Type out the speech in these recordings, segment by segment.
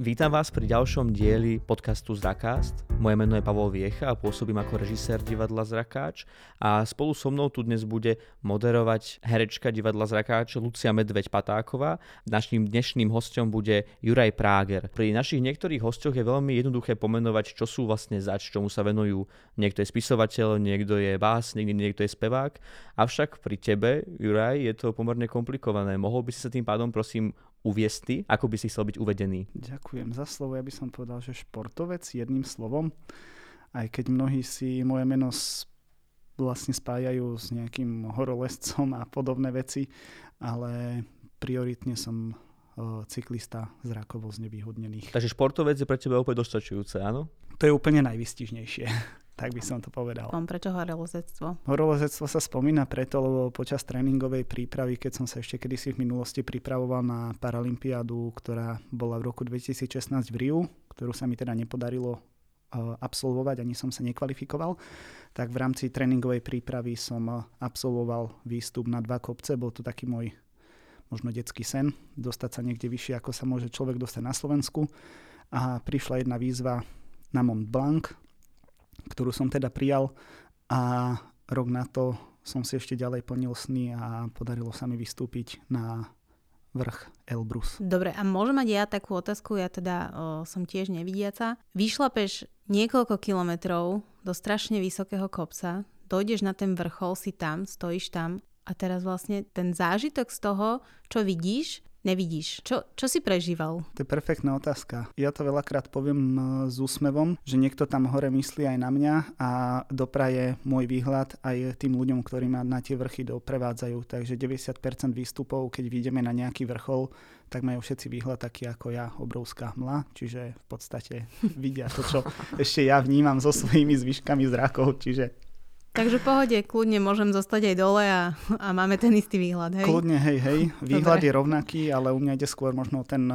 Vítam vás pri ďalšom dieli podcastu Zrakast. Moje meno je Pavol Viecha a pôsobím ako režisér divadla Zrakáč a spolu so mnou tu dnes bude moderovať herečka divadla Zrakáč Lucia Medveď Patáková. Naším dnešným hostom bude Juraj Práger. Pri našich niektorých hostoch je veľmi jednoduché pomenovať, čo sú vlastne zač, čomu sa venujú. Niekto je spisovateľ, niekto je básnik, niekto je spevák. Avšak pri tebe, Juraj, je to pomerne komplikované. Mohol by si sa tým pádom prosím uviesť ty? Ako by si chcel byť uvedený? Ďakujem za slovo. Ja by som povedal, že športovec jedným slovom. Aj keď mnohí si moje meno vlastne spájajú s nejakým horolescom a podobné veci, ale prioritne som cyklista zrakovo znevýhodnených. Takže športovec je pre teba úplne dostačujúce, áno? To je úplne najvystižnejšie tak by som to povedal. Pom, prečo horolezectvo? Horolezectvo sa spomína preto, lebo počas tréningovej prípravy, keď som sa ešte kedysi v minulosti pripravoval na Paralympiádu, ktorá bola v roku 2016 v Riu, ktorú sa mi teda nepodarilo absolvovať, ani som sa nekvalifikoval, tak v rámci tréningovej prípravy som absolvoval výstup na dva kopce. Bol to taký môj možno detský sen, dostať sa niekde vyššie, ako sa môže človek dostať na Slovensku. A prišla jedna výzva na Mont Blanc, ktorú som teda prijal a rok na to som si ešte ďalej plnil sny a podarilo sa mi vystúpiť na vrch Elbrus. Dobre, a môžem mať ja takú otázku, ja teda o, som tiež nevidiaca. Vyšlapeš niekoľko kilometrov do strašne vysokého kopca, dojdeš na ten vrchol, si tam, stojíš tam a teraz vlastne ten zážitok z toho, čo vidíš, nevidíš? Čo, čo si prežíval? To je perfektná otázka. Ja to veľakrát poviem s úsmevom, že niekto tam hore myslí aj na mňa a dopraje môj výhľad aj tým ľuďom, ktorí ma na tie vrchy doprevádzajú. Takže 90% výstupov, keď vyjdeme na nejaký vrchol, tak majú všetci výhľad taký ako ja, obrovská hmla, čiže v podstate vidia to, čo ešte ja vnímam so svojimi zvyškami zrakov, čiže Takže pohode, kľudne môžem zostať aj dole a, a máme ten istý výhľad, hej? Kľudne, hej, hej. Výhľad Dobre. je rovnaký, ale u mňa ide skôr možno ten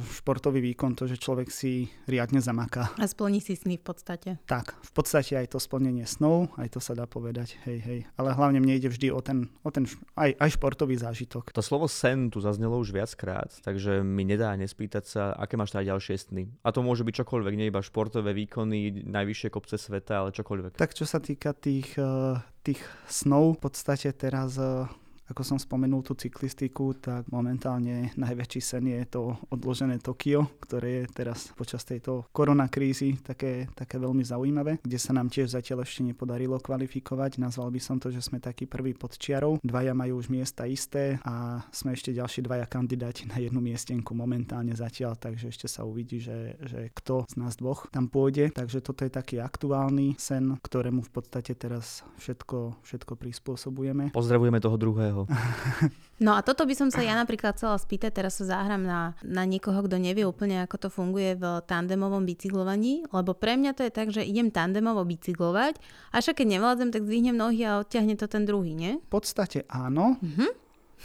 športový výkon, to, že človek si riadne zamaká. A splní si sny v podstate. Tak, v podstate aj to splnenie snov, aj to sa dá povedať, hej, hej. Ale hlavne mne ide vždy o ten, o ten aj, aj športový zážitok. To slovo sen tu zaznelo už viackrát, takže mi nedá nespýtať sa, aké máš teda ďalšie sny. A to môže byť čokoľvek, nie iba športové výkony, najvyššie kopce sveta, ale čokoľvek. Tak čo sa týka tých, eh, tých snov, v podstate teraz eh, ako som spomenul tú cyklistiku, tak momentálne najväčší sen je to odložené Tokio, ktoré je teraz počas tejto koronakrízy také, také veľmi zaujímavé, kde sa nám tiež zatiaľ ešte nepodarilo kvalifikovať. Nazval by som to, že sme takí prví pod čiarou. Dvaja majú už miesta isté a sme ešte ďalší dvaja kandidáti na jednu miestenku momentálne zatiaľ, takže ešte sa uvidí, že, že kto z nás dvoch tam pôjde. Takže toto je taký aktuálny sen, ktorému v podstate teraz všetko, všetko prispôsobujeme. Pozdravujeme toho druhého toho. No a toto by som sa ja napríklad chcela spýtať, teraz sa zahrám na, na niekoho, kto nevie úplne, ako to funguje v tandemovom bicyklovaní, lebo pre mňa to je tak, že idem tandemovo bicyklovať a však keď nevládzem, tak zdvihnem nohy a odťahne to ten druhý, nie? V podstate áno. Uh-huh.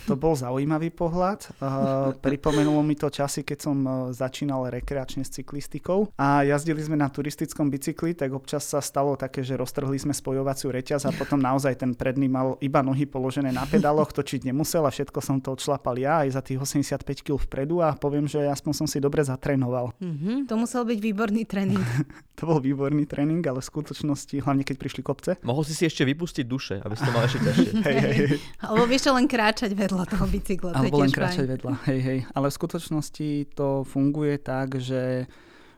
To bol zaujímavý pohľad. Uh, pripomenulo mi to časy, keď som uh, začínal rekreačne s cyklistikou a jazdili sme na turistickom bicykli, tak občas sa stalo také, že roztrhli sme spojovaciu reťaz a potom naozaj ten predný mal iba nohy položené na pedáloch, točiť nemusel a všetko som to odšlapal ja aj za tých 85 kg vpredu a poviem, že aspoň som si dobre zatrénoval. Mm-hmm, to musel byť výborný tréning. to bol výborný tréning, ale v skutočnosti, hlavne keď prišli kopce. Mohol si si ešte vypustiť duše, aby si to mal ešte ťažšie. Alebo vieš len kráčať vedľa toho bicykla. Alebo len kráčať vedľa, hej, hej. Ale v skutočnosti to funguje tak, že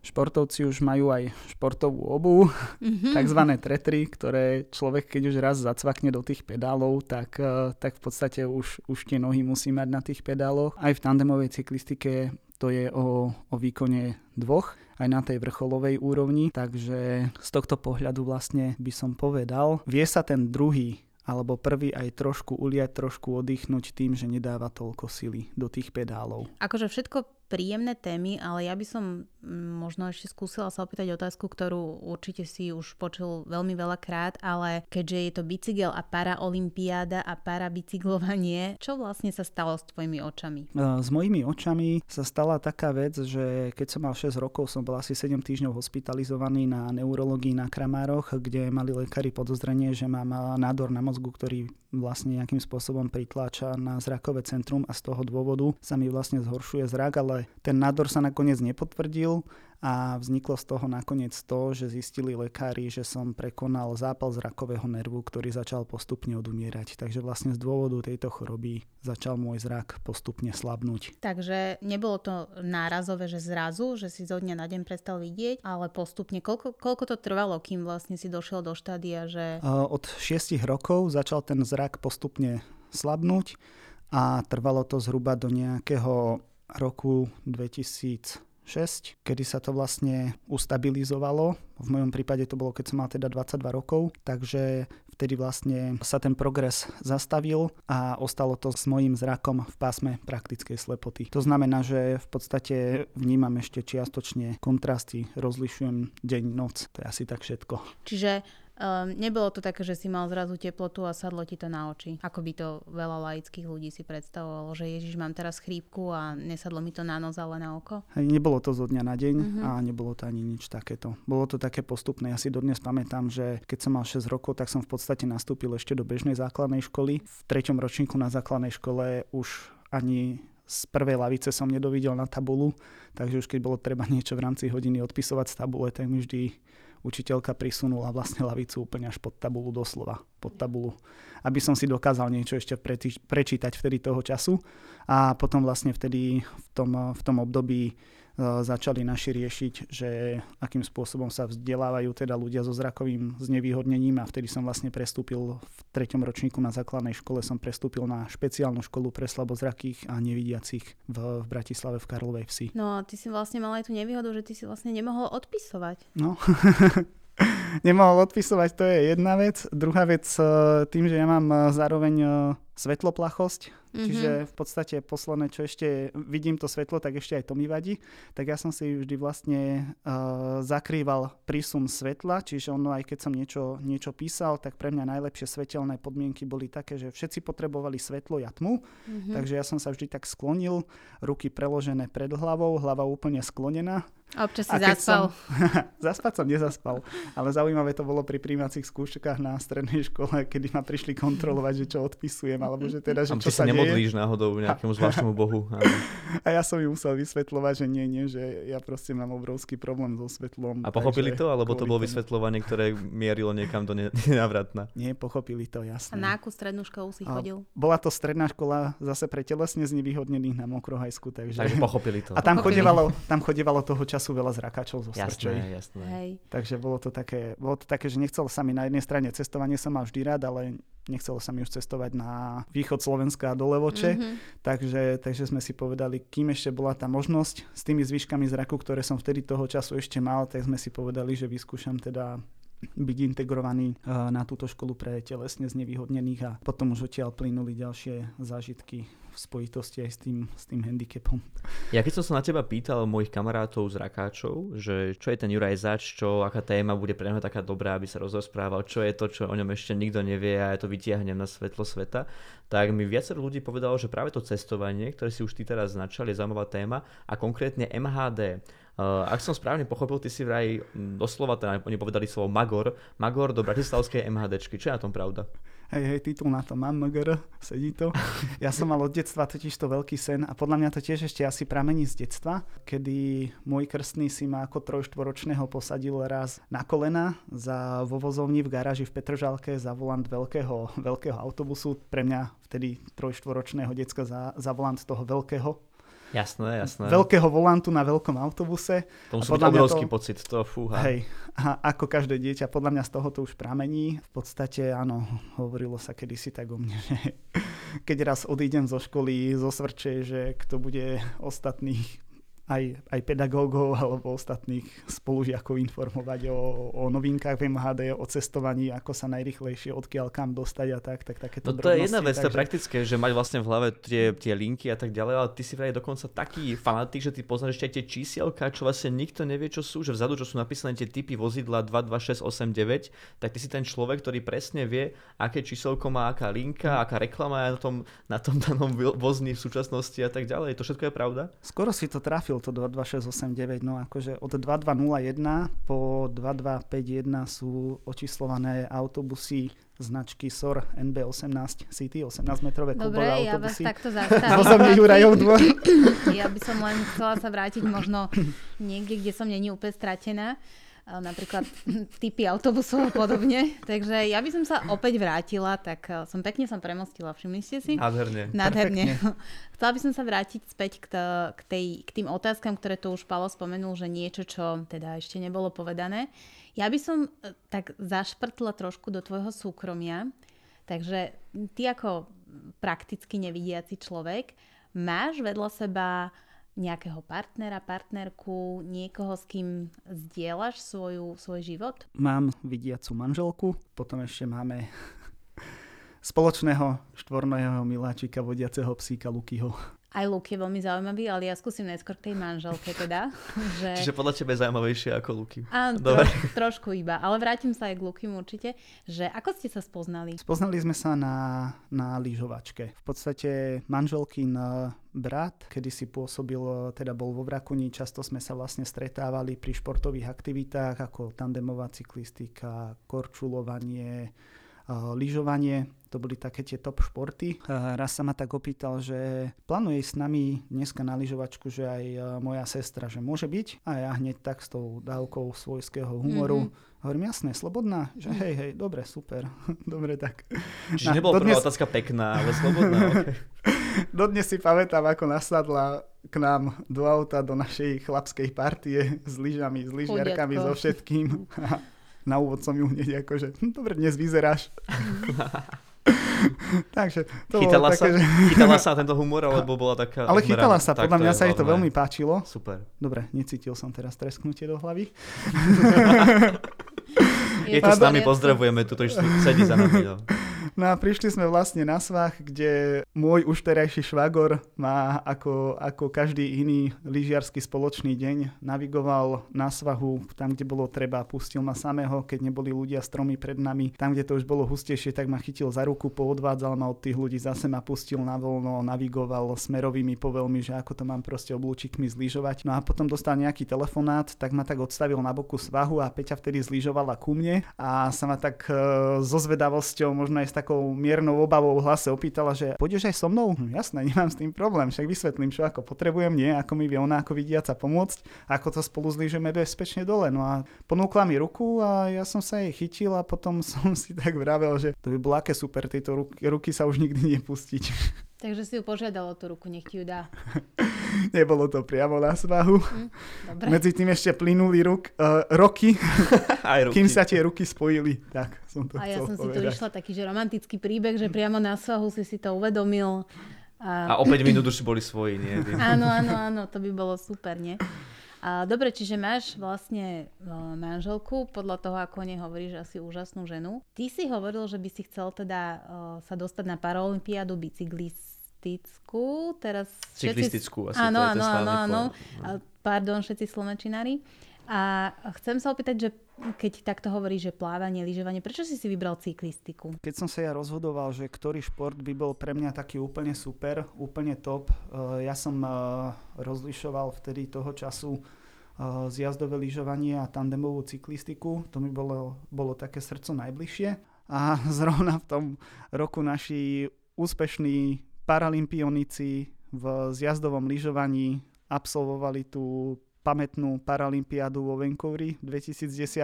športovci už majú aj športovú obu, mm-hmm. takzvané tretry, ktoré človek, keď už raz zacvakne do tých pedálov, tak, eh, tak v podstate už, už tie nohy musí mať na tých pedáloch. Aj v tandemovej cyklistike to je o, o výkone dvoch, aj na tej vrcholovej úrovni, takže z tohto pohľadu vlastne by som povedal, vie sa ten druhý alebo prvý aj trošku uliať, trošku oddychnúť tým, že nedáva toľko sily do tých pedálov. Akože všetko príjemné témy, ale ja by som mm, možno ešte skúsila sa opýtať otázku, ktorú určite si už počul veľmi veľa krát, ale keďže je to bicykel a paraolimpiáda a parabicyklovanie, čo vlastne sa stalo s tvojimi očami? E, s mojimi očami sa stala taká vec, že keď som mal 6 rokov, som bol asi 7 týždňov hospitalizovaný na neurologii na Kramároch, kde mali lekári podozrenie, že mám nádor na mozgu, ktorý vlastne nejakým spôsobom pritláča na zrakové centrum a z toho dôvodu sa mi vlastne zhoršuje zrak, ale ale ten nádor sa nakoniec nepotvrdil a vzniklo z toho nakoniec to, že zistili lekári, že som prekonal zápal zrakového nervu, ktorý začal postupne odumierať. Takže vlastne z dôvodu tejto choroby začal môj zrak postupne slabnúť. Takže nebolo to nárazové, že zrazu, že si zo dňa na deň prestal vidieť, ale postupne. Koľko, koľko to trvalo, kým vlastne si došiel do štádia, že... Od 6 rokov začal ten zrak postupne slabnúť a trvalo to zhruba do nejakého roku 2006, kedy sa to vlastne ustabilizovalo. V mojom prípade to bolo, keď som mal teda 22 rokov, takže vtedy vlastne sa ten progres zastavil a ostalo to s mojím zrakom v pásme praktickej slepoty. To znamená, že v podstate vnímam ešte čiastočne kontrasty, rozlišujem deň, noc, to je asi tak všetko. Čiže Um, nebolo to také, že si mal zrazu teplotu a sadlo ti to na oči, ako by to veľa laických ľudí si predstavovalo, že Ježiš, mám teraz chrípku a nesadlo mi to na nos, ale na oko? Hej, nebolo to zo dňa na deň uh-huh. a nebolo to ani nič takéto. Bolo to také postupné. Ja si dodnes pamätám, že keď som mal 6 rokov, tak som v podstate nastúpil ešte do bežnej základnej školy. V treťom ročníku na základnej škole už ani z prvej lavice som nedovidel na tabulu, takže už keď bolo treba niečo v rámci hodiny odpisovať z tabule, tak mi vždy učiteľka prisunula vlastne lavicu úplne až pod tabulu doslova, pod tabulu, aby som si dokázal niečo ešte prečítať vtedy toho času. A potom vlastne vtedy v tom, v tom období začali naši riešiť, že akým spôsobom sa vzdelávajú teda ľudia so zrakovým znevýhodnením a vtedy som vlastne prestúpil v treťom ročníku na základnej škole som prestúpil na špeciálnu školu pre slabozrakých a nevidiacich v, v Bratislave v Karlovej vsi. No a ty si vlastne mal aj tú nevýhodu, že ty si vlastne nemohol odpisovať. No, nemohol odpisovať, to je jedna vec. Druhá vec, e, tým, že ja mám e, zároveň e, svetloplachosť, Mm-hmm. Čiže v podstate posledné, čo ešte vidím to svetlo, tak ešte aj to mi vadí. Tak ja som si vždy vlastne uh, zakrýval prísun svetla, čiže ono aj keď som niečo, niečo písal, tak pre mňa najlepšie svetelné podmienky boli také, že všetci potrebovali svetlo, ja tmu. Mm-hmm. Takže ja som sa vždy tak sklonil, ruky preložené pred hlavou, hlava úplne sklonená a občas si a zaspal. Som, zaspať som nezaspal, ale zaujímavé to bolo pri príjmacích skúškach na strednej škole, kedy ma prišli kontrolovať, že čo odpisujem, alebo že teda, že čo sa, nemodlíš náhodou nejakému zvláštnemu bohu. A ja som im musel vysvetľovať, že nie, nie, že ja proste mám obrovský problém so svetlom. A pochopili to, alebo to bolo vysvetľovanie, ktoré mierilo niekam do nenávratna? Nie, pochopili to, jasne. A na akú strednú školu si chodil? A bola to stredná škola zase pre telesne znevýhodnených na Mokrohajsku. Takže... takže pochopili to. A tam chodevalo, tam chodevalo toho času veľa zrakačov zo jasné, jasné. Hej. Takže bolo to, také, bolo to také, že nechcel sa mi na jednej strane cestovanie som mal vždy rád, ale nechcelo sa mi už cestovať na východ Slovenska a do Levoče, mm-hmm. takže, takže sme si povedali, kým ešte bola tá možnosť s tými zvyškami zraku, ktoré som vtedy toho času ešte mal, tak sme si povedali, že vyskúšam teda byť integrovaný eh, na túto školu pre telesne znevýhodnených a potom už odtiaľ plynuli ďalšie zážitky v spojitosti aj s tým, s tým handicapom. Ja keď som sa na teba pýtal mojich kamarátov z rakáčov, že čo je ten Juraj Zač, čo, aká téma bude pre neho taká dobrá, aby sa rozprával, čo je to, čo o ňom ešte nikto nevie a ja to vytiahnem na svetlo sveta, tak mi viacero ľudí povedalo, že práve to cestovanie, ktoré si už ty teraz značal, je zaujímavá téma a konkrétne MHD. Uh, ak som správne pochopil, ty si vraj doslova, teda oni povedali slovo Magor, Magor do Bratislavskej MHDčky. Čo je na tom pravda? Hej, hej, titul na to mám, MGR, sedí to. Ja som mal od detstva totiž to veľký sen a podľa mňa to tiež ešte asi pramení z detstva, kedy môj krstný si ma ako trojštvoročného posadil raz na kolena za, vo vozovni v garáži v Petržalke za volant veľkého, veľkého autobusu. Pre mňa vtedy trojštvoročného decka za, za volant toho veľkého Jasné, jasné. Veľkého volantu na veľkom autobuse. To musí byť obrovský to, pocit, to fúha. Hej, a ako každé dieťa, podľa mňa z toho to už pramení. V podstate áno, hovorilo sa kedysi tak o mne, že keď raz odídem zo školy, zo svrče, že kto bude ostatných aj, aj pedagógov alebo ostatných spolužiakov informovať o, o novinkách v MHD, o cestovaní, ako sa najrychlejšie odkiaľ kam dostať a tak, tak takéto No to je jedna vec, takže... to je praktické, že mať vlastne v hlave tie, tie linky a tak ďalej, ale ty si vraj dokonca taký fanatik, že ty poznáš ešte aj tie čísielka, čo vlastne nikto nevie, čo sú, že vzadu, čo sú napísané tie typy vozidla 22689, tak ty si ten človek, ktorý presne vie, aké číselko má aká linka, aká reklama je na tom, na tom danom vozni v súčasnosti a tak ďalej. To všetko je pravda? Skoro si to trafil, to 22689, no akože od 2201 po 2251 sú očíslované autobusy značky SOR NB18 City, 18 metrové Dobre, kubové ja vás takto zastavím. Zozemne Jurajov dvor. Ja by som len chcela sa vrátiť možno niekde, kde som není úplne stratená napríklad typy autobusov a podobne. Takže ja by som sa opäť vrátila, tak eh, som pekne som premostila, všimli ste si? Nádherne. Nádherne. Chcela by som sa vrátiť späť k, t- k, tej, k tým otázkam, ktoré tu už Palo spomenul, že niečo, čo teda ešte nebolo povedané. Ja by som e, tak zašprtla trošku do tvojho súkromia. Takže ty ako prakticky nevidiaci človek máš vedľa seba nejakého partnera, partnerku, niekoho, s kým zdieľaš svoju, svoj život? Mám vidiacu manželku, potom ešte máme spoločného štvorného miláčika vodiaceho psíka Lukyho. Aj Luk je veľmi zaujímavý, ale ja skúsim najskôr k tej manželke teda. Že... Čiže podľa teba je zaujímavejšie ako Luky. Áno, tro, trošku iba, ale vrátim sa aj k Lukim určite, že ako ste sa spoznali? Spoznali sme sa na, na lyžovačke. V podstate manželkin brat, kedy si pôsobil, teda bol vo Vrakuni, často sme sa vlastne stretávali pri športových aktivitách ako tandemová cyklistika, korčulovanie, lyžovanie, to boli také tie top športy. Raz sa ma tak opýtal, že plánuje s nami dneska na lyžovačku, že aj moja sestra, že môže byť. A ja hneď tak s tou dávkou svojského humoru mm-hmm. hovorím, jasné, slobodná? Že hej, hej, dobre, super. dobre, tak. Čiže nebola dodnes... prvá otázka pekná, ale slobodná, okay. Dodnes si pamätám, ako nasadla k nám do auta, do našej chlapskej partie s lyžami, s lyžiarkami, so všetkým. na úvod som ju hneď akože, hm, dobre, dnes vyzeráš. Takže to chytala, bolo také, sa, že... chytala sa tento humor, alebo bola taká... Ale chytala sa, podľa mňa sa jej to veľmi páčilo. Super. Dobre, necítil som teraz tresknutie do hlavy. Je to s nami, pozdravujeme, tuto sedí za nami. No. no a prišli sme vlastne na svah, kde môj už terajší švagor má ako, ako každý iný lyžiarsky spoločný deň navigoval na svahu tam, kde bolo treba, pustil ma samého, keď neboli ľudia stromy pred nami. Tam, kde to už bolo hustejšie, tak ma chytil za ruku, poodvádzal ma od tých ľudí, zase ma pustil na voľno, navigoval smerovými povelmi, že ako to mám proste oblúčikmi zlyžovať. No a potom dostal nejaký telefonát, tak ma tak odstavil na boku svahu a Peťa vtedy zlyžovala ku mne a sa ma tak e, so zvedavosťou, možno aj s takou miernou obavou v hlase opýtala, že pôjdeš aj so mnou? Hm, jasné, nemám s tým problém, však vysvetlím, čo ako potrebujem, nie, ako mi vie ona ako vidiaca pomôcť, ako to spolu zlížeme bezpečne dole. No a ponúkla mi ruku a ja som sa jej chytil a potom som si tak vravel, že to by bolo aké super, tieto ruky, ruky sa už nikdy nepustiť. Takže si ju požiadalo tú ruku, nech ti ju dá. Nebolo to priamo na svahu. Mm, dobre. Medzi tým ešte plynuli ruk, uh, roky, Aj ruky, kým sa tie ruky spojili. Tak, som to A ja som povedať. si tu išla taký, že romantický príbeh, že priamo na svahu si si to uvedomil. A, a o 5 minút už boli svoji, nie? áno, áno, áno, to by bolo super, nie? A, dobre, čiže máš vlastne uh, manželku, podľa toho, ako o nej hovoríš, asi úžasnú ženu. Ty si hovoril, že by si chcel teda uh, sa dostať na Paralympiádu bicyklistickú. Teraz Cyklistickú všetci... asi, áno, to je áno, áno, áno. Pardon, všetci slovenčinári. A chcem sa opýtať, že keď takto hovorí, že plávanie, lyžovanie, prečo si si vybral cyklistiku? Keď som sa ja rozhodoval, že ktorý šport by bol pre mňa taký úplne super, úplne top, eh, ja som eh, rozlišoval vtedy toho času eh, zjazdové lyžovanie a tandemovú cyklistiku. To mi bolo, bolo také srdco najbližšie. A zrovna v tom roku naši úspešní paralympionici v zjazdovom lyžovaní absolvovali tú pamätnú paralympiádu vo Vancouveri v 2010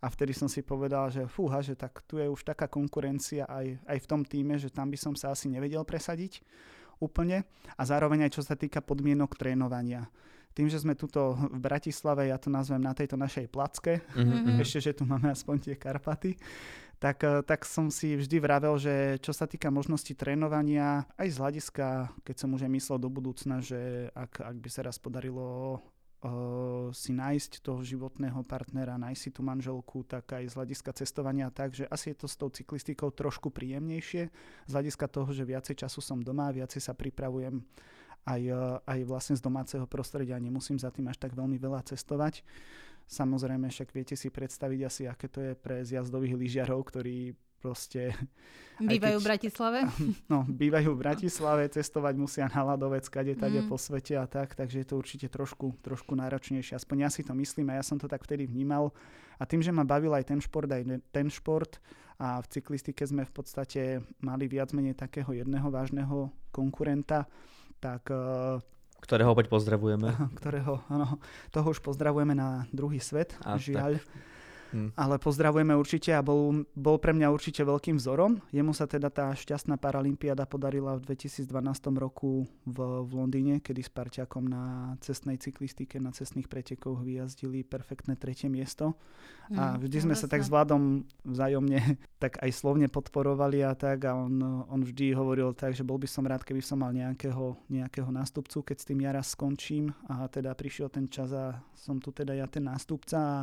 a vtedy som si povedal, že fúha, že tak tu je už taká konkurencia aj, aj v tom týme, že tam by som sa asi nevedel presadiť úplne a zároveň aj čo sa týka podmienok trénovania. Tým, že sme tuto v Bratislave, ja to nazvem na tejto našej placke, mm-hmm. ešte, že tu máme aspoň tie Karpaty, tak, eh, tak som si vždy vravel, že čo sa týka možnosti trénovania, aj z hľadiska, keď som už aj myslel do budúcna, že ak, ak by sa raz podarilo uh, si nájsť toho životného partnera, nájsť si tú manželku, tak aj z hľadiska cestovania tak, že asi je to s tou cyklistikou trošku príjemnejšie, z hľadiska toho, že viacej času som doma, viacej sa pripravujem aj, aj vlastne z domáceho prostredia, nemusím za tým až tak veľmi veľa cestovať. Samozrejme, však viete si predstaviť asi, aké to je pre zjazdových lyžiarov, ktorí proste... Bývajú keď, v Bratislave? No, bývajú v Bratislave, cestovať musia na ľadovec, kade tade mm. po svete a tak, takže je to určite trošku, trošku náročnejšie. Aspoň ja si to myslím a ja som to tak vtedy vnímal. A tým, že ma bavil aj ten šport, aj ten šport a v cyklistike sme v podstate mali viac menej takého jedného vážneho konkurenta, tak uh, Ktorého opäť pozdravujeme. Ktorého, áno, toho už pozdravujeme na druhý svet, a, žiaľ. Tak. Hm. Ale pozdravujeme určite a bol, bol pre mňa určite veľkým vzorom. Jemu sa teda tá šťastná paralympiáda podarila v 2012 roku v, v Londýne, kedy s parťakom na cestnej cyklistike, na cestných pretekoch vyjazdili perfektné tretie miesto. A vždy sme sa tak s Vladom vzájomne tak aj slovne podporovali a tak a on, on vždy hovoril tak, že bol by som rád, keby som mal nejakého, nejakého nástupcu, keď s tým ja raz skončím a teda prišiel ten čas a som tu teda ja ten nástupca a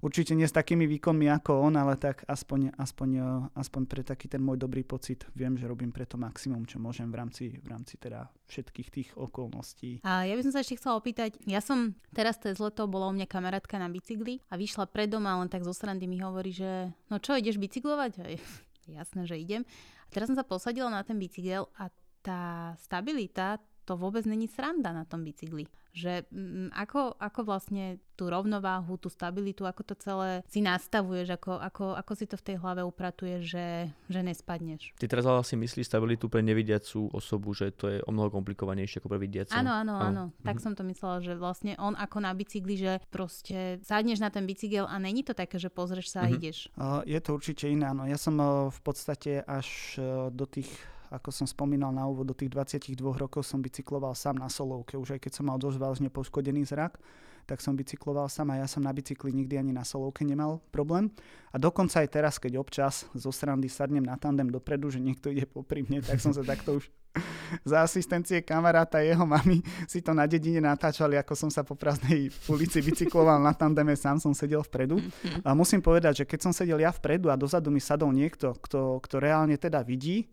určite nie s takými výkonmi ako on, ale tak aspoň, aspoň, eh, aspoň pre taký ten môj dobrý pocit viem, že robím preto maximum, čo môžem v rámci, v rámci teda všetkých tých okolností. A ja by som sa ešte chcela opýtať, ja som teraz cez leto bola u mňa kamarátka na bicykli a vyšla pred doma, len tak zo srandy mi hovorí, že no čo, ideš bicyklovať? A jasné, že idem. A teraz som sa posadila na ten bicykel a tá stabilita, to vôbec není sranda na tom bicykli. Že m, mm, ako, ako vlastne tú rovnováhu, tú stabilitu, ako to celé si nastavuješ, ako, ako, ako si to v tej hlave upratuješ, že, že nespadneš. Ty teraz ale si myslíš stabilitu pre nevidiacú osobu, že to je o mnoho komplikovanejšie ako pre vidiacu. Áno, áno, áno. Mhm. Tak som to myslela, že vlastne on ako na bicykli, že proste sadneš na ten bicykel a není to také, že pozrieš sa a mhm. ideš. Je to určite iné, áno. Ja som uh, v podstate až uh, do tých ako som spomínal na úvod, do tých 22 rokov som bicykloval sám na solovke. Už aj keď som mal dosť vážne poškodený zrak, tak som bicykloval sám a ja som na bicykli nikdy ani na solovke nemal problém. A dokonca aj teraz, keď občas zo srandy sadnem na tandem dopredu, že niekto ide popri mne, tak som sa takto už za asistencie kamaráta jeho mamy si to na dedine natáčali, ako som sa po prázdnej ulici bicykloval na tandeme, sám som sedel vpredu. A musím povedať, že keď som sedel ja vpredu a dozadu mi sadol niekto, kto, kto reálne teda vidí,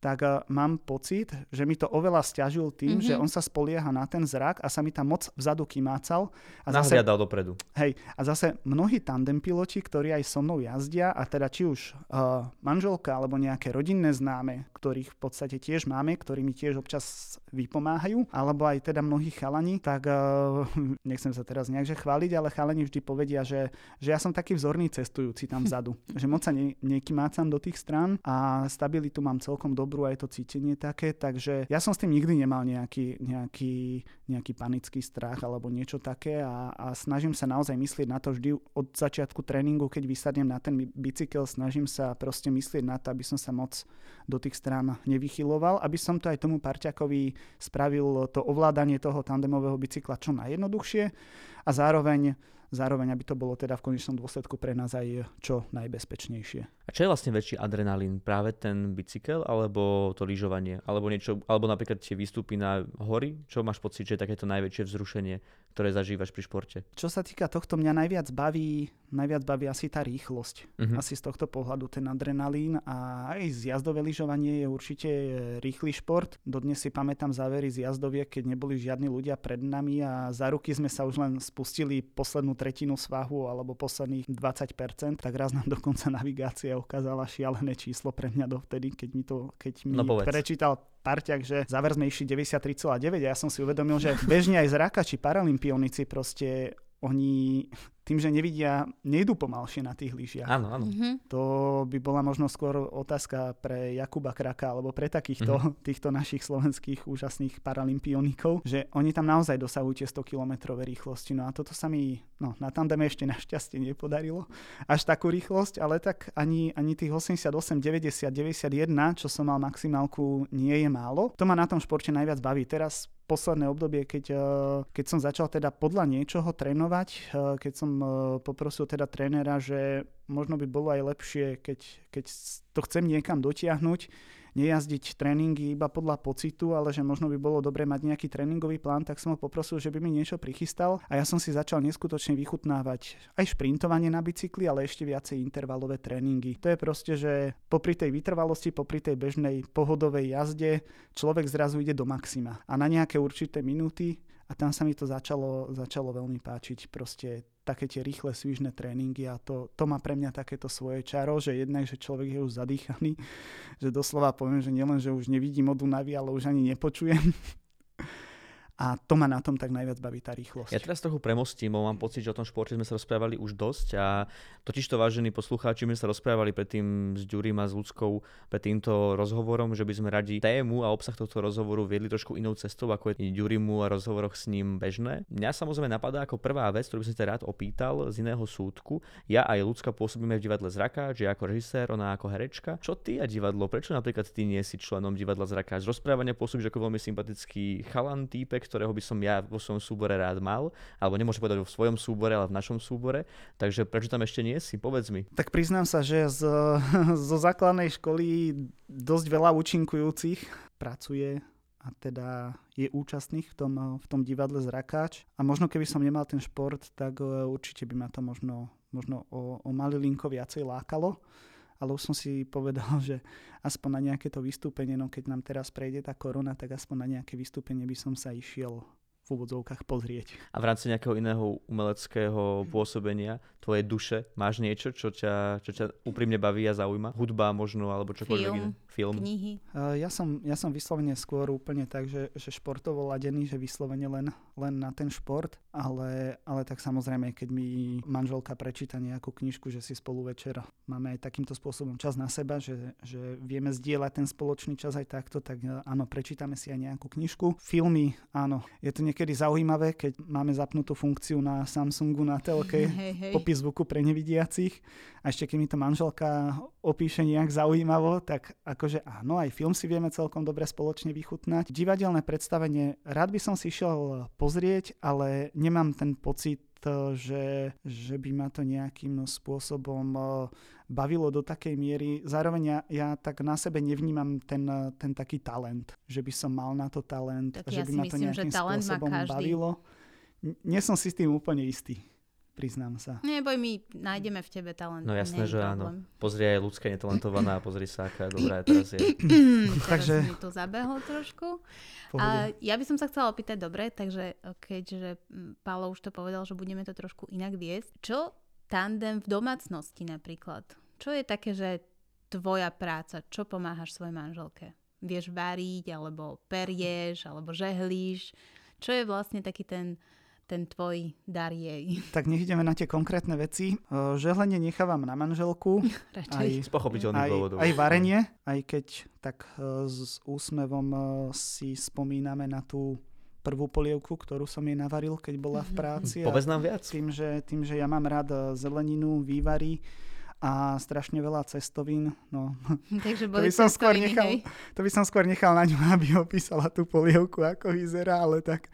tak uh, mám pocit, že mi to oveľa stiažil tým, mm-hmm. že on sa spolieha na ten zrak a sa mi tam moc vzadu kymácal. A zase, dopredu. Hej, a zase mnohí tandem piloti, ktorí aj so mnou jazdia, a teda či už uh, manželka alebo nejaké rodinné známe, ktorých v podstate tiež máme, ktorí mi tiež občas vypomáhajú, alebo aj teda mnohí chalani, tak uh, nechcem sa teraz nejakže chváliť, ale chalani vždy povedia, že, že ja som taký vzorný cestujúci tam vzadu. že moc sa ne, nekymácam do tých strán a stabilitu mám celkom dobrú dobrú aj to cítenie také, takže ja som s tým nikdy nemal nejaký, nejaký, nejaký panický strach alebo niečo také a, a snažím sa naozaj myslieť na to vždy od začiatku tréningu, keď vysadnem na ten bicykel, snažím sa proste myslieť na to, aby som sa moc do tých strán nevychyloval, aby som to aj tomu parťakovi spravil to ovládanie toho tandemového bicykla čo najjednoduchšie a zároveň zároveň aby to bolo teda v konečnom dôsledku pre nás aj čo najbezpečnejšie. A čo je vlastne väčší adrenalín? Práve ten bicykel alebo to lyžovanie? Alebo, niečo, alebo napríklad tie výstupy na hory? Čo máš pocit, že je takéto najväčšie vzrušenie, ktoré zažívaš pri športe? Čo sa týka tohto, mňa najviac baví, najviac baví asi tá rýchlosť. Uh-huh. Asi z tohto pohľadu ten adrenalín a aj zjazdové lyžovanie je určite rýchly šport. Dodnes si pamätám závery z jazdoviek, keď neboli žiadni ľudia pred nami a za ruky sme sa už len spustili poslednú tretinu svahu alebo posledných 20%, tak raz nám dokonca navigácia ukázala šialené číslo pre mňa dovtedy, keď mi to keď mi no prečítal parťak, že záver sme išli 93,9 a ja som si uvedomil, že bežne aj zrákači, paralimpionici proste oni tým, že nevidia, nejdú pomalšie na tých lyžiach. Áno, áno. Mm-hmm. To by bola možno skôr otázka pre Jakuba Kraka alebo pre takýchto mm-hmm. týchto našich slovenských úžasných paralimpionikov, že oni tam naozaj dosahujú tie 100 km rýchlosti. No a toto sa mi no, na tandeme ešte našťastie nepodarilo až takú rýchlosť, ale tak ani, ani tých 88, 90, 91, čo som mal maximálku, nie je málo. To ma na tom športe najviac baví. Teraz posledné obdobie, keď, eh, keď som začal teda podľa niečoho trénovať, eh, keď som e, poprosil teda trénera, že možno by bolo aj lepšie, keď, keď to chcem niekam dotiahnuť, nejazdiť tréningy iba podľa pocitu, ale že možno by bolo dobre mať nejaký tréningový plán, tak som ho poprosil, že by mi niečo prichystal a ja som si začal neskutočne vychutnávať aj šprintovanie na bicykli, ale ešte viacej intervalové tréningy. To je proste, že popri tej vytrvalosti, popri tej bežnej pohodovej jazde človek zrazu ide do maxima a na nejaké určité minúty a tam sa mi to začalo, začalo veľmi páčiť. Proste také tie rýchle svižné tréningy a to, to má pre mňa takéto svoje čaro, že jednak, že človek je už zadýchaný, že doslova poviem, že nielen, že už nevidím od Dunavy, ale už ani nepočujem. A to ma na tom tak najviac baví tá rýchlosť. Ja teraz trochu premostím, bo mám pocit, že o tom športe sme sa rozprávali už dosť a totiž to vážení poslucháči, my sa rozprávali predtým s Ďurím a s ľudskou pred týmto rozhovorom, že by sme radi tému a obsah tohto rozhovoru viedli trošku inou cestou, ako je Ďurimu a rozhovoroch s ním bežné. Mňa samozrejme napadá ako prvá vec, ktorú by som sa rád opýtal z iného súdku. Ja aj ľudská pôsobíme v divadle Zrakáč, že ako režisér, ona ako herečka. Čo ty a divadlo? Prečo napríklad ty nie si členom divadla Zrakáč? Rozprávania pôsobíš ako veľmi sympatický chalan, týpek, ktorého by som ja vo svojom súbore rád mal, alebo nemôžem povedať vo svojom súbore, ale v našom súbore. Takže prečo tam ešte nie si? Povedz mi. Tak priznám sa, že z, zo základnej školy dosť veľa účinkujúcich pracuje a teda je účastných v tom, v tom divadle Zrakáč. A možno keby som nemal ten šport, tak e, určite by ma to možno, možno o, o malilinko viacej lákalo ale už som si povedal, že aspoň na nejaké to vystúpenie, no keď nám teraz prejde tá korona, tak aspoň na nejaké vystúpenie by som sa išiel v úvodzovkách pozrieť. A v rámci nejakého iného umeleckého pôsobenia, tvojej duše, máš niečo, čo ťa, čo ťa úprimne baví a zaujíma? Hudba možno, alebo čokoľvek Film, iné? Film, knihy. Uh, ja, som, ja som vyslovene skôr úplne tak, že, že športovo ladený, že vyslovene len, len na ten šport, ale, ale tak samozrejme, keď mi manželka prečíta nejakú knižku, že si spolu večer máme aj takýmto spôsobom čas na seba, že, že vieme zdieľať ten spoločný čas aj takto, tak áno, prečítame si aj nejakú knižku. Filmy, áno, je to niekedy zaujímavé, keď máme zapnutú funkciu na Samsungu na telke, Hej, hej. popis zvuku pre nevidiacich. A ešte keď mi to manželka opíše nejak zaujímavo, tak akože áno, aj film si vieme celkom dobre spoločne vychutnať. Divadelné predstavenie rád by som si išiel pozrieť, ale nemám ten pocit, že, že by ma to nejakým spôsobom bavilo do takej miery. Zároveň ja, ja tak na sebe nevnímam ten, ten taký talent, že by som mal na to talent, Tak že ja by si ma to myslím, že nejakým spôsobom každý. bavilo. Nie som si s tým úplne istý, priznám sa. Neboj, my nájdeme v tebe talent. No jasné, že problém. áno. Pozri aj ľudská netalentovaná a pozri sa, aká dobrá je teraz je. Teraz Takže- mi to zabehlo trošku. A ja by som sa chcela opýtať, dobre, takže keďže Pálo už to povedal, že budeme to trošku inak viesť. Čo tandem v domácnosti napríklad? Čo je také, že tvoja práca? Čo pomáhaš svojej manželke? Vieš variť, alebo perieš, alebo žehlíš? Čo je vlastne taký ten, ten tvoj dar jej? Tak nech ideme na tie konkrétne veci. Eh, Žehlenie nechávam na manželku, Radšej. Z pochopiteľných aj, dôvodov. aj varenie, aj keď tak eh, s úsmevom eh, si spomíname na tú prvú polievku, ktorú som jej navaril, keď bola v práci. a Povedz nám viac. tým, že, tým, že ja mám rád eh, zeleninu, vývary a strašne veľa cestovín, no Takže to boli by som skôr nechal, hej? to by som skôr nechal na ňu, aby opísala tú polievku, ako vyzerá, ale tak,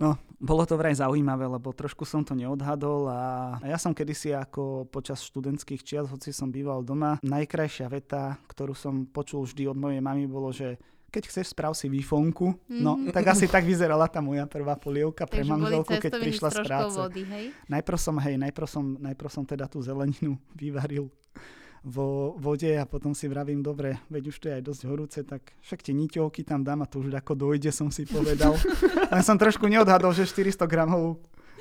no, bolo to vraj zaujímavé, lebo trošku som to neodhadol a a ja som kedysi ako počas študentských čias, hoci som býval doma, najkrajšia veta, ktorú som počul vždy od mojej mamy, bolo, že keď chceš, sprav si výfonku. No, Mhm. tak asi tak vyzerala tá moja prvá polievka pre Takže manželku, keď prišla z práce. vody, hej? Najprv som, hej, najprv som, najprv som teda tú zeleninu vyvaril vo vode a potom si vravím, dobre, veď už to je aj dosť horúce, tak však tie niťovky tam dám a to už ako dojde, som si povedal. Len som trošku neodhadol, že 400 gramov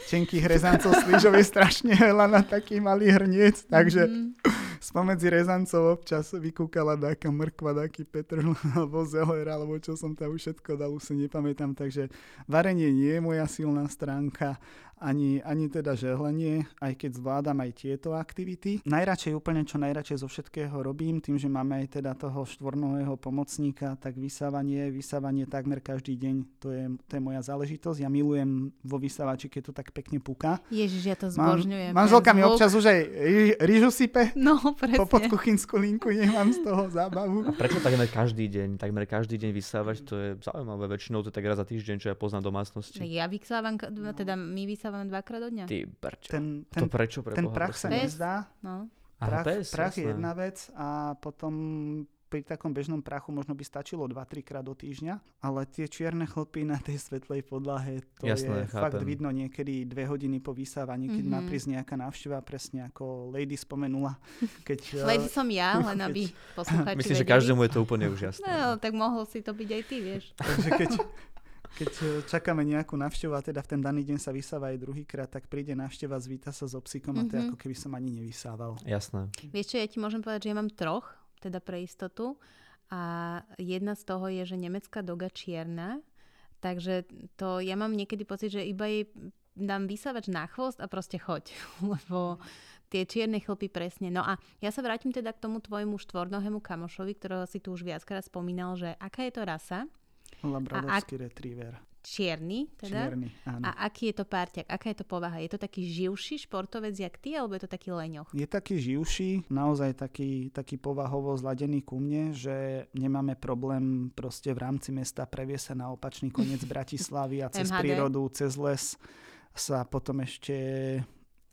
tenkých rezancov slížov je strašne veľa na taký malý hrniec, takže Mhm. spomedzi rezancov občas vykúkala dáka mrkva, dáky petrl alebo zeler, alebo čo som tam už všetko dal, už si nepamätám, takže varenie nie je moja silná stránka, ani, ani teda žehlenie, aj keď zvládam aj tieto aktivity. Najradšej úplne, čo najradšej zo všetkého robím, tým, že máme aj teda toho štvornohého pomocníka, tak vysávanie, vysávanie takmer každý deň, to je, to je moja záležitosť. Ja milujem vo vysávači, keď to tak pekne puká. Ježiš, ja to zbožňujem. manželka ten mi občas už aj rýžu sype, No, po presne. podkuchynskú linku, nech mám z toho zábavu. Prečo takmer každý deň? Takmer každý deň vysávať, to je zaujímavé. Väčšinou to je tak raz za týždeň, čo ja poznám domácnosti. Ja vysávam, teda my vysávame vysávame dvakrát do dňa. Ty brčo. Ten, to ten, prečo pre ten Boha, prach sa nezdá. No. Aha, Prach, pes, prach je jedna vec a potom pri takom bežnom prachu možno by stačilo 2-3 krát do týždňa, ale tie čierne chlpy na tej svetlej podlahe, to Jasné, je fakt chápem. vidno niekedy dve hodiny po vysávaní, keď má Mhm. prísť nejaká návšteva, presne ako Lady spomenula. Keď, eh, Lady som ja, len aby poslucháči Myslím, že vedeli. každému je to úplne už jasné. No, tak mohol si to byť aj ty, vieš. Takže keď, keď eh, čakáme nejakú návštevu a teda v ten daný deň sa vysáva aj druhýkrát, tak príde návšteva, zvíta sa so psíkom a to je Mhm. ako keby som ani nevysával. Jasné. Vieš čo, ja ti môžem povedať, že ja mám troch, teda pre istotu. A jedna z toho je, že nemecká doga čierna. Takže to ja mám niekedy pocit, že iba jej dám vysávač na chvost a proste choď. Lebo tie čierne chlpy presne. No a ja sa vrátim teda k tomu tvojmu štvornohému kamošovi, ktorého si tu už viackrát spomínal, že aká je to rasa? Labradorský retriever. Čierny teda? Čierny, áno. A aký je to párťak? Aká je to povaha? Je to taký živší športovec jak ty, alebo je to taký leňoch? Je taký živší, naozaj taký, taký povahovo zladený ku mne, že nemáme problém proste v rámci mesta previe sa na opačný koniec Bratislavy a cez MHD. prírodu, cez les sa potom ešte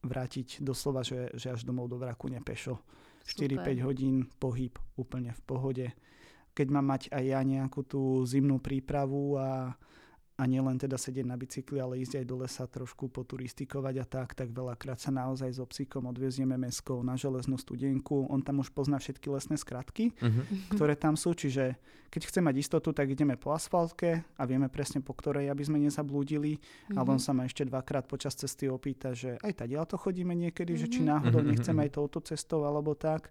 vrátiť doslova, že, že až domov do vraku nepešo. 4-5 hodín pohyb úplne v pohode. Keď mám mať aj ja nejakú tú zimnú prípravu a, a nielen teda sedieť na bicykli, ale ísť aj do lesa trošku poturistikovať a tak, tak veľakrát sa naozaj so psíkom odvezieme meskou na železnú studenku. On tam už pozná všetky lesné skratky, Mhm. ktoré tam sú, čiže keď chce mať istotu, tak ideme po asfaltke a vieme presne po ktorej, aby sme nezablúdili. Mhm. Ale on sa ma ešte dvakrát počas cesty opýta, že aj tady to chodíme niekedy, že či Mhm. náhodou Mhm, nechceme mhm. aj touto cestou alebo tak.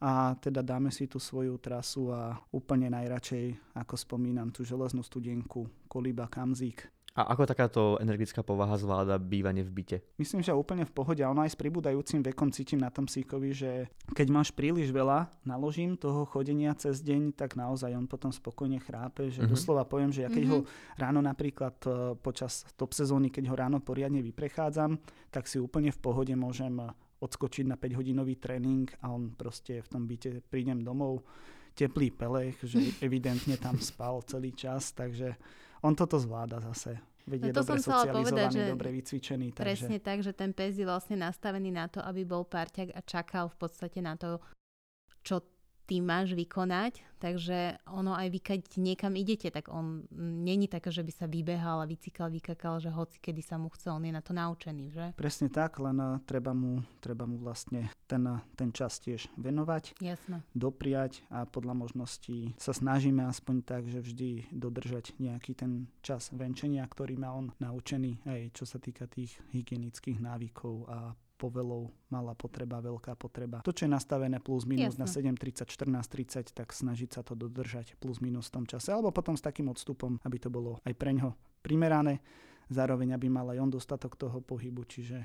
A teda dáme si tú svoju trasu a úplne najradšej, ako spomínam, tú železnú studenku, kolíba, kamzík. A ako takáto energická povaha zvláda bývanie v byte? Myslím, že úplne v pohode. A ono aj s pribúdajúcim vekom cítim na tom psíkovi, že keď máš príliš veľa naložím toho chodenia cez deň, tak naozaj on potom spokojne chrápe. Že Mhm. doslova poviem, že ja keď ho ráno napríklad e, počas top sezóny, keď ho ráno poriadne vyprechádzam, tak si úplne v pohode môžem e, odskočiť na 5-hodinový tréning a on proste v tom byte prídem domov, teplý pelech, že evidentne tam spal celý čas, takže on toto zvláda zase. Veď No to dobre som chcela povedať, že dobre vycvičený. Takže... Presne tak, že ten pes je vlastne nastavený na to, aby bol párťak a čakal v podstate na to, čo ty máš vykonať. Takže ono aj vy, keď niekam idete, tak on není také, že by sa vybehal a vycikal, vykakal, že hoci kedy sa mu chce, on je na to naučený, že? Presne tak, len treba mu, treba mu vlastne ten, ten čas tiež venovať, Jasné. dopriať a podľa možností sa snažíme aspoň tak, že vždy dodržať nejaký ten čas venčenia, ktorý má on naučený, aj čo sa týka tých hygienických návykov a povelov, malá potreba, veľká potreba. To, čo je nastavené plus minus na Jasné. 7.30, 14.30, tak snažiť sa to dodržať plus minus v tom čase, alebo potom s takým odstupom, aby to bolo aj preňho primerané, zároveň aby mal aj on dostatok toho pohybu, čiže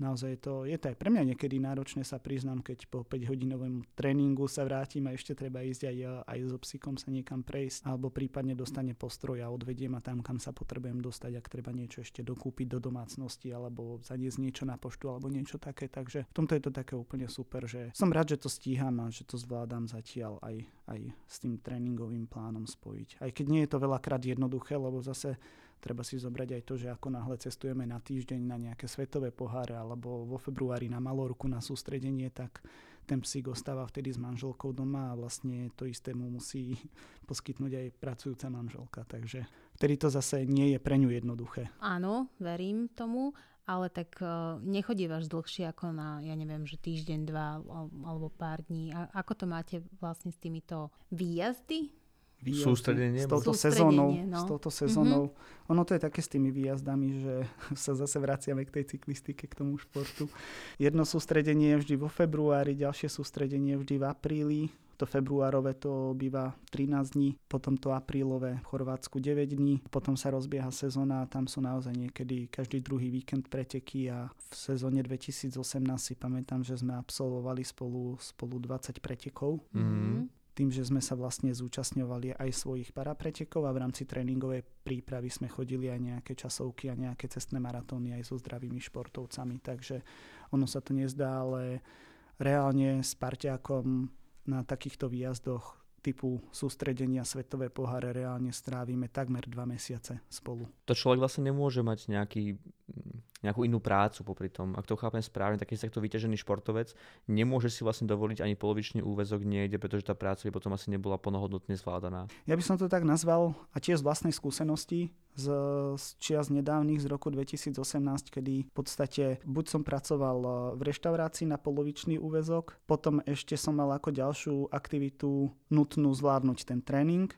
naozaj to, je to aj pre mňa niekedy náročné sa priznám, keď po 5-hodinovom tréningu sa vrátim a ešte treba ísť aj, aj so psíkom sa niekam prejsť, alebo prípadne dostane postroj a odvediem a tam, kam sa potrebujem dostať, ak treba niečo ešte dokúpiť do domácnosti, alebo zaniesť niečo na poštu, alebo niečo také. Takže v tomto je to také úplne super, že som rád, že to stíham a že to zvládam zatiaľ aj, aj s tým tréningovým plánom spojiť. Aj keď nie je to veľakrát jednoduché, lebo zase treba si zobrať aj to, že ako náhle cestujeme na týždeň na nejaké svetové poháre alebo vo februári na Malorku na sústredenie, tak ten psík ostáva vtedy s manželkou doma a vlastne to isté mu musí poskytnúť aj pracujúca manželka. Takže vtedy to zase nie je pre ňu jednoduché. Áno, verím tomu, ale tak uh, nechodívaš dlhšie ako na, ja neviem, že týždeň, dva al- alebo pár dní. A ako to máte vlastne s týmito výjazdy? Výjazdy Sústredenie s touto Sústredenie, sezónou. no. S touto sezónou. Mm-hmm. Ono to je také s tými výjazdami, že sa zase vraciame k tej cyklistike, k tomu športu. Jedno sústredenie je vždy vo februári, ďalšie sústredenie je vždy v apríli. To februárové to býva 13 dní, potom to aprílové v Chorvátsku 9 dní, potom sa rozbieha sezóna a tam sú naozaj niekedy každý druhý víkend preteky a v sezóne 2018 si pamätám, že sme absolvovali spolu, spolu 20 pretekov Mhm. Tým, že sme sa vlastne zúčastňovali aj svojich parapretekov a v rámci tréningovej prípravy sme chodili aj nejaké časovky a nejaké cestné maratóny aj so zdravými športovcami, takže ono sa to nezdá, ale reálne s parťákom na takýchto výjazdoch typu sústredenia Svetové poháre reálne strávime takmer dva mesiace spolu. To človek vlastne nemôže mať nejaký nejakú inú prácu popri tom. Ak to chápem správne, taký takto vyťažený športovec nemôže si vlastne dovoliť ani polovičný úvezok niekde, pretože tá práca by potom asi nebola plnohodnotne zvládaná. Ja by som to tak nazval a tiež z vlastnej skúsenosti z, z čias nedávnych z roku 2018, kedy v podstate buď som pracoval e, v reštaurácii na polovičný úvezok, potom ešte som mal ako ďalšiu aktivitu nutnú zvládnuť ten tréning,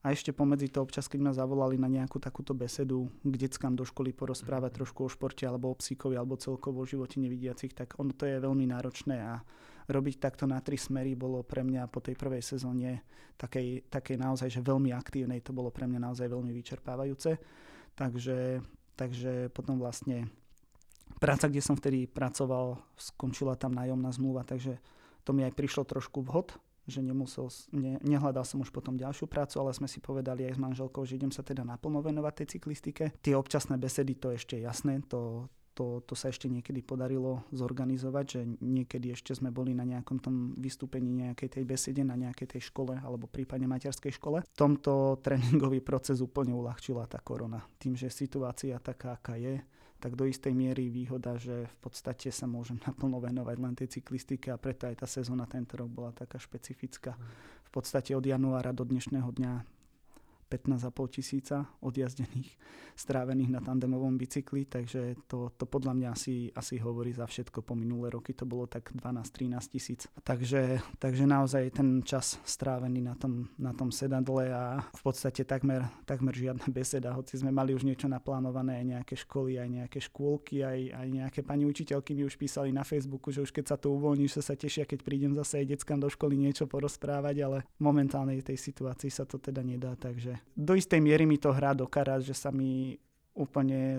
a ešte pomedzi to občas, keď ma zavolali na nejakú takúto besedu k deckám do školy porozprávať mhm. trošku o športe alebo o psíkovi alebo celkovo o živote nevidiacich, tak ono to je veľmi náročné a robiť takto na tri smery bolo pre mňa po tej prvej sezóne takej, takej naozaj, že veľmi aktívnej, to bolo pre mňa naozaj veľmi vyčerpávajúce. Takže, takže potom vlastne práca, kde som vtedy pracoval, skončila tam nájomná zmluva, takže to mi aj prišlo trošku vhod, že nemusel, ne, nehľadal som už potom ďalšiu prácu, ale sme si povedali aj s manželkou, že idem sa teda naplno venovať tej cyklistike. Tie občasné besedy, to ešte jasné, to, to, to sa ešte niekedy podarilo zorganizovať, že niekedy ešte sme boli na nejakom tom vystúpení nejakej tej besede, na nejakej tej škole alebo prípadne materskej škole. Tomto tréningový proces úplne uľahčila tá korona. Tým, že situácia taká, aká je, tak do istej miery výhoda, že v podstate sa môžem naplno venovať len tej cyklistike a preto aj tá sezóna tento rok bola taká špecifická. V podstate od januára do dnešného dňa 15,5 tisíca odjazdených, strávených na tandemovom bicykli, takže to, to podľa mňa asi, asi hovorí za všetko. Po minulé roky to bolo tak 12-13 tisíc. Takže, takže naozaj ten čas strávený na tom, na tom sedadle a v podstate takmer, takmer žiadna beseda, hoci sme mali už niečo naplánované, aj nejaké školy, aj nejaké škôlky, aj, aj nejaké pani učiteľky mi už písali na Facebooku, že už keď sa to uvoľní, že sa tešia, keď prídem zase aj deckám do školy niečo porozprávať, ale momentálnej tej situácii sa to teda nedá, takže do istej miery mi to hrá do karát, že sa mi úplne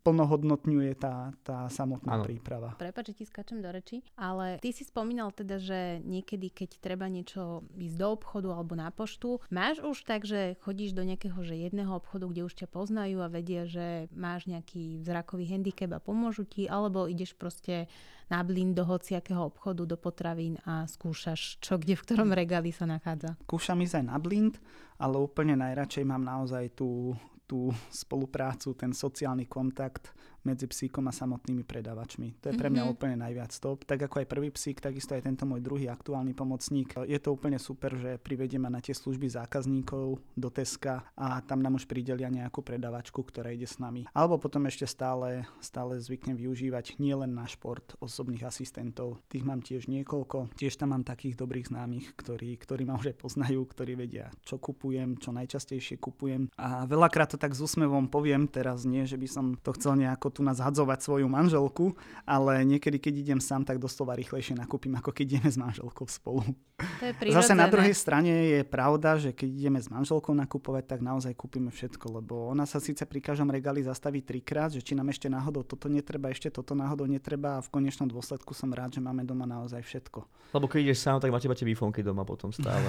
plnohodnotňuje tá, tá samotná ano. príprava. Prepač, že ti skačem do reči, ale ty si spomínal teda, že niekedy, keď treba niečo ísť do obchodu alebo na poštu, máš už tak, že chodíš do nejakého že jedného obchodu, kde už ťa poznajú a vedia, že máš nejaký zrakový handicap a pomôžu ti, alebo ideš proste na blín do hociakého obchodu, do potravín a skúšaš, čo kde v ktorom regáli sa nachádza. Skúšam ísť aj na blind, ale úplne najradšej mám naozaj tú, tú spoluprácu, ten sociálny kontakt medzi psíkom a samotnými predávačmi. To je pre mňa mm-hmm. úplne najviac top. Tak ako aj prvý psík, takisto aj tento môj druhý aktuálny pomocník. Je to úplne super, že privedie ma na tie služby zákazníkov do Teska a tam nám už pridelia nejakú predávačku, ktorá ide s nami. Alebo potom ešte stále, stále zvyknem využívať nielen na šport osobných asistentov. Tých mám tiež niekoľko. Tiež tam mám takých dobrých známych, ktorí, ktorí ma už aj poznajú, ktorí vedia, čo kupujem, čo najčastejšie kupujem. A veľakrát to tak s úsmevom poviem teraz, nie, že by som to chcel nejako tu nás hadzovať svoju manželku, ale niekedy, keď idem sám, tak doslova rýchlejšie nakúpim, ako keď ideme s manželkou spolu. To je Zase na druhej strane je pravda, že keď ideme s manželkou nakupovať, tak naozaj kúpime všetko, lebo ona sa síce pri každom regáli zastaví trikrát, že či nám ešte náhodou toto netreba, ešte toto náhodou netreba a v konečnom dôsledku som rád, že máme doma naozaj všetko. Lebo keď ideš sám, tak máte máte výfonky doma potom stále.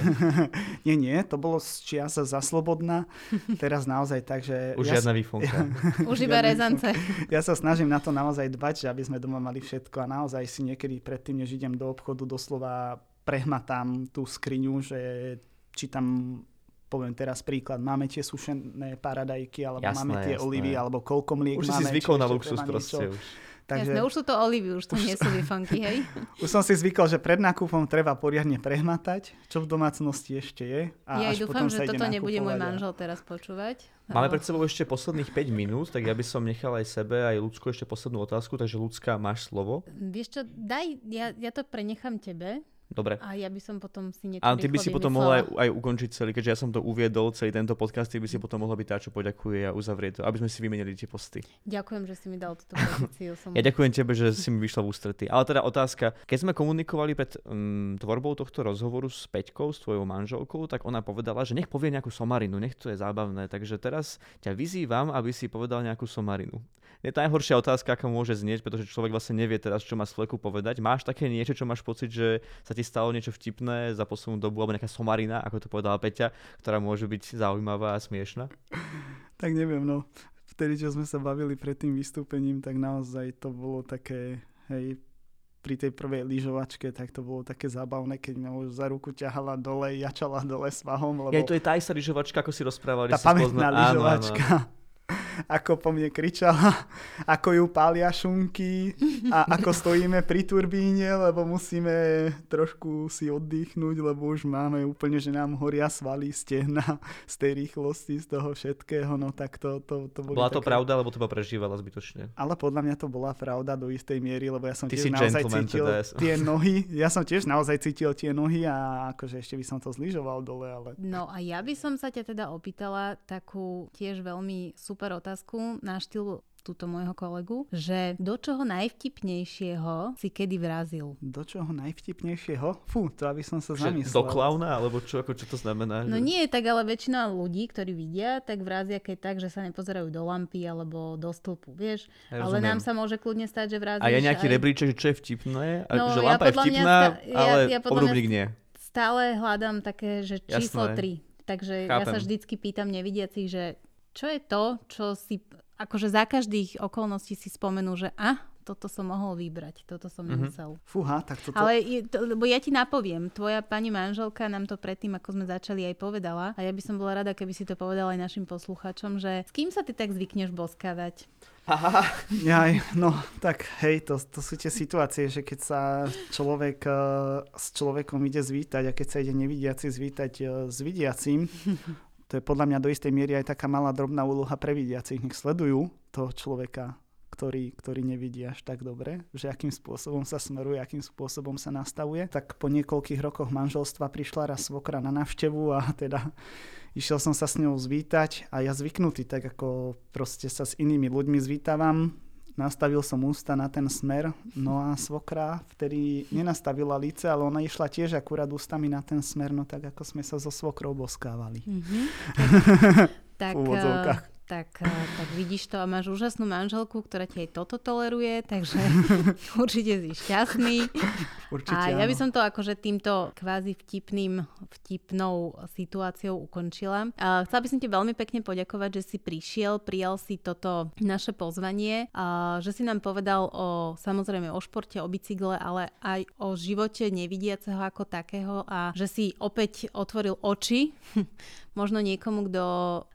nie, nie, to bolo z čiasa za slobodná. Teraz naozaj tak, že... Už ja žiadna výfonka. Už iba rezance ja sa snažím na to naozaj dbať, že aby sme doma mali všetko a naozaj si niekedy predtým, než idem do obchodu, doslova prehmatám tú skriňu, že či tam poviem teraz príklad, máme tie sušené paradajky, alebo jasné, máme tie jasné. olivy, alebo koľko mliek už máme. Už si zvykol na luxus proste už. Takže... Jasné, už sú to olivy, už to už nie sú vyfanky, hej? už som si zvykol, že pred nákupom treba poriadne prehmatať, čo v domácnosti ešte je. A ja až dúfam, že toto nebude môj manžel teraz počúvať. Máme pred sebou ešte posledných 5 minút, tak ja by som nechal aj sebe, aj Ľudsku ešte poslednú otázku, takže Ľudská, máš slovo. Vieš čo, daj, ja, ja to prenechám tebe, Dobre. A ja by som potom si niečo A ty by si potom mohla aj, aj ukončiť celý, keďže ja som to uviedol, celý tento podcast, ty by si potom mohla byť tá, čo poďakuje a uzavrie to, aby sme si vymenili tie posty. Ďakujem, že si mi dal túto pozíciu. Som... ja ďakujem tebe, že si mi vyšla v ústretí. Ale teda otázka, keď sme komunikovali pred um, tvorbou tohto rozhovoru s Peťkou, s tvojou manželkou, tak ona povedala, že nech povie nejakú somarinu, nech to je zábavné. Takže teraz ťa vyzývam, aby si povedal nejakú somarinu je najhoršia otázka, aká môže znieť, pretože človek vlastne nevie teraz, čo má z fleku povedať. Máš také niečo, čo máš pocit, že sa ti stalo niečo vtipné za poslednú dobu, alebo nejaká somarina, ako to povedala Peťa, ktorá môže byť zaujímavá a smiešná? Tak neviem, no. Vtedy, čo sme sa bavili pred tým vystúpením, tak naozaj to bolo také, hej, pri tej prvej lyžovačke, tak to bolo také zábavné, keď ma už za ruku ťahala dole, jačala dole svahom. Lebo... Ja, to je tá istá lyžovačka, ako si rozprávali. Tá pamätná lyžovačka. Áno, áno ako po mne kričala, ako ju pália šunky a ako stojíme pri turbíne, lebo musíme trošku si oddychnúť, lebo už máme úplne, že nám horia svaly, stehna z tej rýchlosti, z toho všetkého, no tak to, to, to boli Bola to také... pravda, alebo to prežívala zbytočne? Ale podľa mňa to bola pravda do istej miery, lebo ja som Ty tiež naozaj cítil teda, ja som- tie nohy, ja som tiež naozaj cítil tie nohy a akože ešte by som to zlyžoval dole, ale No a ja by som sa ťa teda opýtala takú tiež veľmi super otázku na štýl túto môjho kolegu, že do čoho najvtipnejšieho si kedy vrazil? do čoho najvtipnejšieho? Fú, to aby som sa zamyslel. do klauna, alebo čo, ako, čo to znamená? No že... nie je tak, ale väčšina ľudí, ktorí vidia, tak vrazia keď tak, že sa nepozerajú do lampy alebo do stĺpu, vieš. Ja ale rozumiem. nám sa môže kľudne stať, že vrazíš A je nejaký aj... rebríček, že čo je vtipné? A, No, že ja lampa je podľa mňa vtipná, sta- ja- ale ja podľa mňa obrubník nie. Stále hľadám také, že číslo Jasné. 3. Takže ja sa Chápem. vždycky pýtam nevidiacich, že čo je to, čo si akože za každých okolností si spomenú, že a, toto som mohol vybrať, toto som Mhm. nemusel. Fúha, tak toto... Ale je, to, lebo ja ti napoviem, tvoja pani manželka nám to predtým, ako sme začali, aj povedala a ja by som bola rada, keby si to povedala aj našim poslucháčom, že s kým sa ty tak zvykneš boskávať? Jaj, no tak hej, to, to sú tie situácie, že keď sa človek uh, s človekom ide zvítať a keď sa ide nevidiaci zvítať uh, s vidiacím, to je podľa mňa do istej miery aj taká malá drobná úloha pre vidiacich. Nech sledujú toho človeka, ktorý, ktorý nevidí až tak dobre, že akým spôsobom sa smeruje, akým spôsobom sa nastavuje. Tak po niekoľkých rokoch manželstva prišla raz svokra na návštevu a teda išiel som sa s ňou zvítať a ja zvyknutý, tak ako proste sa s inými ľuďmi zvítavam, nastavil som ústa na ten smer, no a svokra vtedy nenastavila líce, ale ona išla tiež akurát ústami na ten smer, no tak ako sme sa so svokrou boskávali. Mhm. tak, V úvodzovkách. Tak, eh, tak vidíš to a máš úžasnú manželku, ktorá ti aj toto toleruje, takže určite si šťastný. Určite A ja by som to akože týmto kvázi vtipným, vtipnou situáciou ukončila. A chcela by som ti veľmi pekne poďakovať, že si prišiel, prijal si toto naše pozvanie, a že si nám povedal o, samozrejme o športe, o bicykle, ale aj o živote nevidiaceho ako takého a že si opäť otvoril oči možno niekomu, kto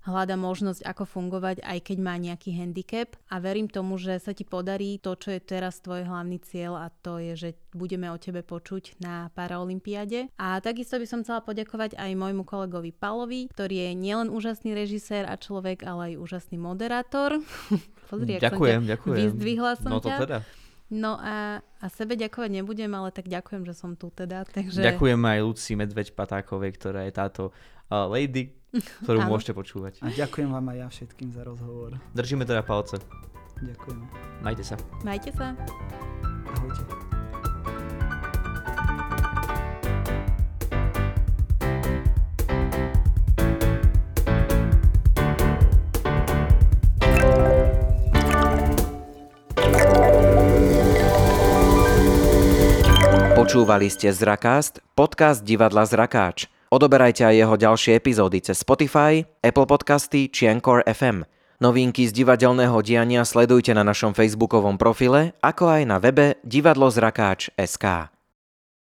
hľada možnosť, ako fungovať, aj keď má nejaký handicap. A verím tomu, že sa ti podarí to, čo je teraz tvoj hlavný cieľ a to je, že budeme o tebe počuť na Paraolympiade. A takisto by som chcela poďakovať aj môjmu kolegovi Palovi, ktorý je nielen úžasný režisér a človek, ale aj úžasný moderátor. Pozri, ak ďakujem, som ťa ďakujem. vyzdvihla som no to ťa. teda. No a, a sebe ďakovať nebudem, ale tak ďakujem, že som tu teda. Takže... Ďakujem aj Luci Medveď Patákovej, ktorá je táto lady, ktorú Áno. môžete počúvať. A ďakujem vám aj ja všetkým za rozhovor. Držíme teda palce. Ďakujem. Majte sa. Majte sa. Ahojte. Počúvali ste Zrakast, podcast divadla Zrakáč. Odoberajte aj jeho ďalšie epizódy cez Spotify, Apple Podcasty či Anchor FM. Novinky z divadelného diania sledujte na našom facebookovom profile, ako aj na webe divadlozrakáč.sk.